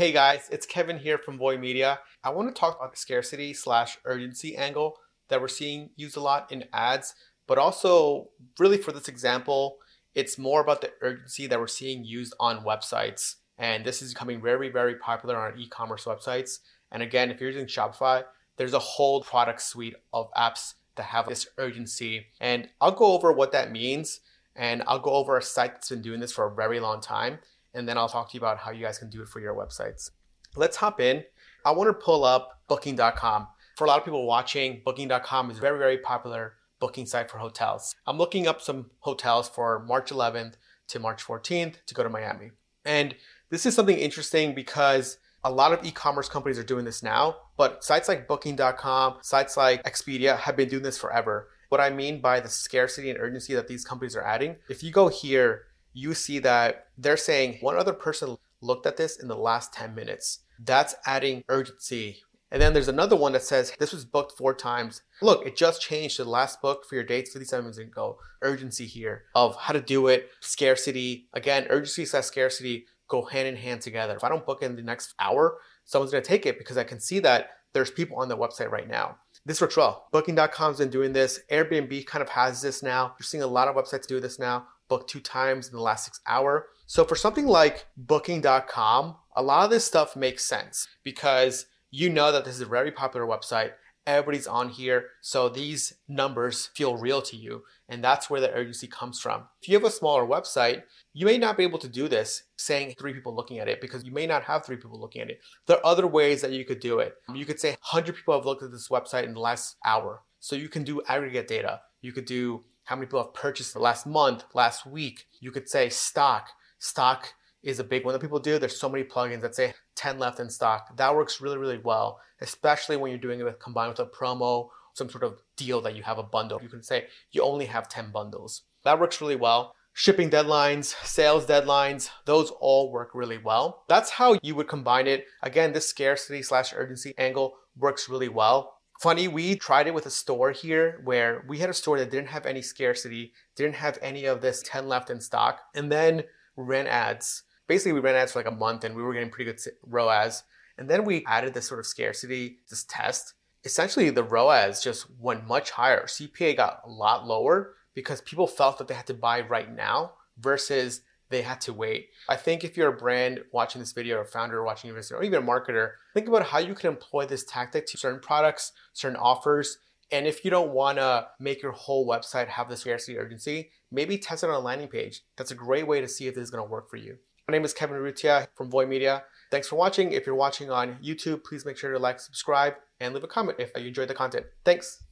Hey guys, it's Kevin here from Voy Media. I want to talk about the scarcity slash urgency angle that we're seeing used a lot in ads, but also really for this example, it's more about the urgency that we're seeing used on websites. And this is becoming very, very popular on e-commerce websites. And again, if you're using Shopify, there's a whole product suite of apps that have this urgency. And I'll go over what that means. And I'll go over a site that's been doing this for a very long time. And then I'll talk to you about how you guys can do it for your websites. Let's hop in. I want to pull up booking.com. For a lot of people watching, booking.com is very, very popular booking site for hotels. I'm looking up some hotels for March 11th to March 14th to go to Miami. And this is something interesting because a lot of e-commerce companies are doing this now, but sites like booking.com, sites like Expedia have been doing this forever. What I mean by the scarcity and urgency that these companies are adding, if you go here, you see that they're saying one other person looked at this in the last 10 minutes. That's adding urgency. And then there's another one that says this was booked four times. Look, it just changed to the last book for your dates 57 minutes ago. Urgency here of how to do it, scarcity. Again, urgency slash scarcity go hand in hand together. If I don't book in the next hour, someone's gonna take it because I can see that there's people on the website right now. This works well. Booking.com's been doing this. Airbnb kind of has this now. You're seeing a lot of websites do this now. Book two times in the last six hour. So for something like Booking.com, a lot of this stuff makes sense because you know that this is a very popular website everybody's on here. So these numbers feel real to you. And that's where the urgency comes from. If you have a smaller website, you may not be able to do this saying three people looking at it because you may not have three people looking at it. There are other ways that you could do it. You could say 100 people have looked at this website in the last hour. So you can do aggregate data. You could do how many people have purchased the last month, last week. You could say stock. Stock is a big one that people do. There's so many plugins that say 10 left in stock. That works really, really well, especially when you're doing it with combined with a promo, some sort of deal that you have a bundle. You can say you only have 10 bundles. That works really well. Shipping deadlines, sales deadlines, those all work really well. That's how you would combine it. Again, this scarcity slash urgency angle works really well. Funny, we tried it with a store here where we had a store that didn't have any scarcity, didn't have any of this 10 left in stock, and then ran ads basically we ran ads for like a month and we were getting pretty good ROAS. And then we added this sort of scarcity, this test. Essentially, the ROAS just went much higher. CPA got a lot lower because people felt that they had to buy right now versus they had to wait. I think if you're a brand watching this video or a founder watching this video or even a marketer, think about how you can employ this tactic to certain products, certain offers. And if you don't want to make your whole website have the scarcity urgency, maybe test it on a landing page. That's a great way to see if this is going to work for you. My name is Kevin Urrutia from Voy Media. Thanks for watching. If you're watching on YouTube, please make sure to like, subscribe, and leave a comment if you enjoyed the content. Thanks.